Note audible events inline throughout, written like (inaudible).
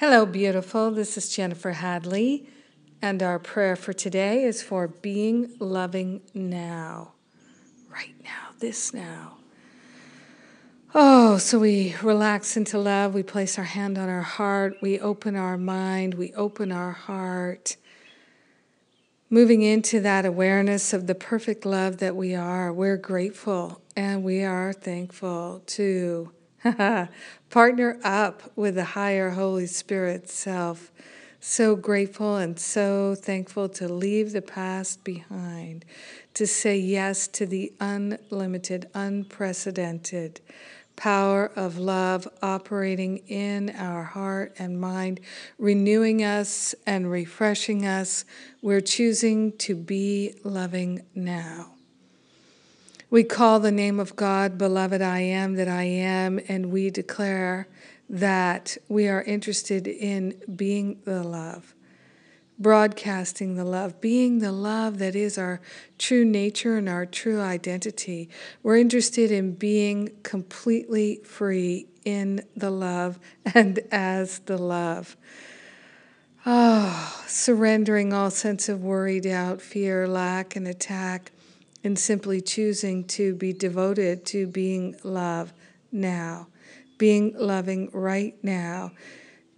Hello, beautiful. This is Jennifer Hadley, and our prayer for today is for being loving now. Right now, this now. Oh, so we relax into love. We place our hand on our heart. We open our mind. We open our heart. Moving into that awareness of the perfect love that we are. We're grateful and we are thankful to (laughs) partner up with the higher Holy Spirit self. So grateful and so thankful to leave the past behind, to say yes to the unlimited, unprecedented power of love operating in our heart and mind, renewing us and refreshing us. We're choosing to be loving now. We call the name of God, beloved I am that I am, and we declare that we are interested in being the love, broadcasting the love, being the love that is our true nature and our true identity. We're interested in being completely free in the love (laughs) and as the love. Oh, surrendering all sense of worry, doubt, fear, lack, and attack and simply choosing to be devoted to being love now, being loving right now,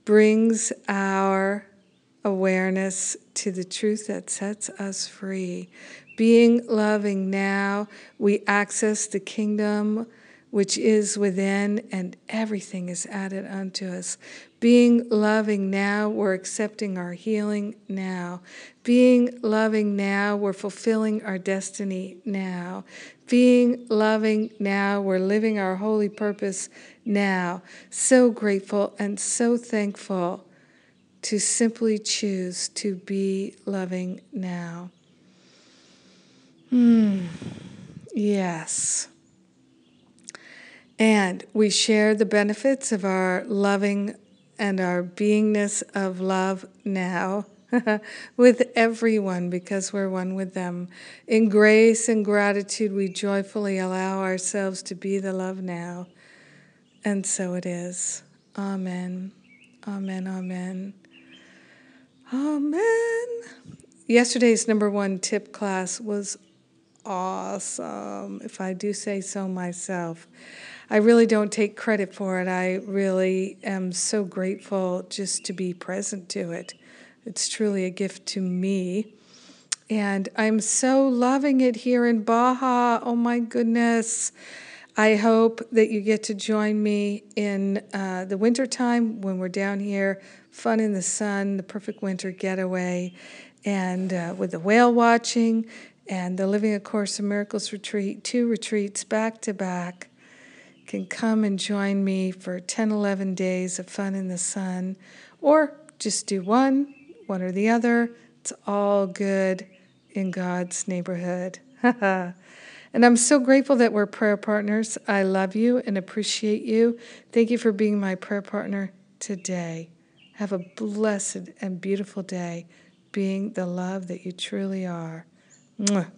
brings our awareness to the truth that sets us free. Being loving now, we access the kingdom which is within, and everything is added unto us. Being loving now, we're accepting our healing now. Being loving now, we're fulfilling our destiny now. Being loving now, we're living our holy purpose now. So grateful and so thankful to simply choose to be loving now. Hmm. Yes. And we share the benefits of our loving and our beingness of love now (laughs) with everyone because we're one with them. In grace and gratitude, we joyfully allow ourselves to be the love now. And so it is. Amen. Amen. Amen. Amen. Yesterday's number one tip class was awesome, if I do say so myself. I really don't take credit for it. I really am so grateful just to be present to it. It's truly a gift to me. And I'm so loving it here in Baja. Oh my goodness. I hope that you get to join me in uh, the wintertime when we're down here, fun in the sun, the perfect winter getaway, and uh, with the whale watching and the Living A Course in Miracles retreat, two retreats back to back can come and join me for 10, 11 days of fun in the sun, or just do one, one or the other. It's all good in God's neighborhood. (laughs) and I'm so grateful that we're prayer partners. I love you and appreciate you. Thank you for being my prayer partner today. Have a blessed and beautiful day, being the love that you truly are. Mwah.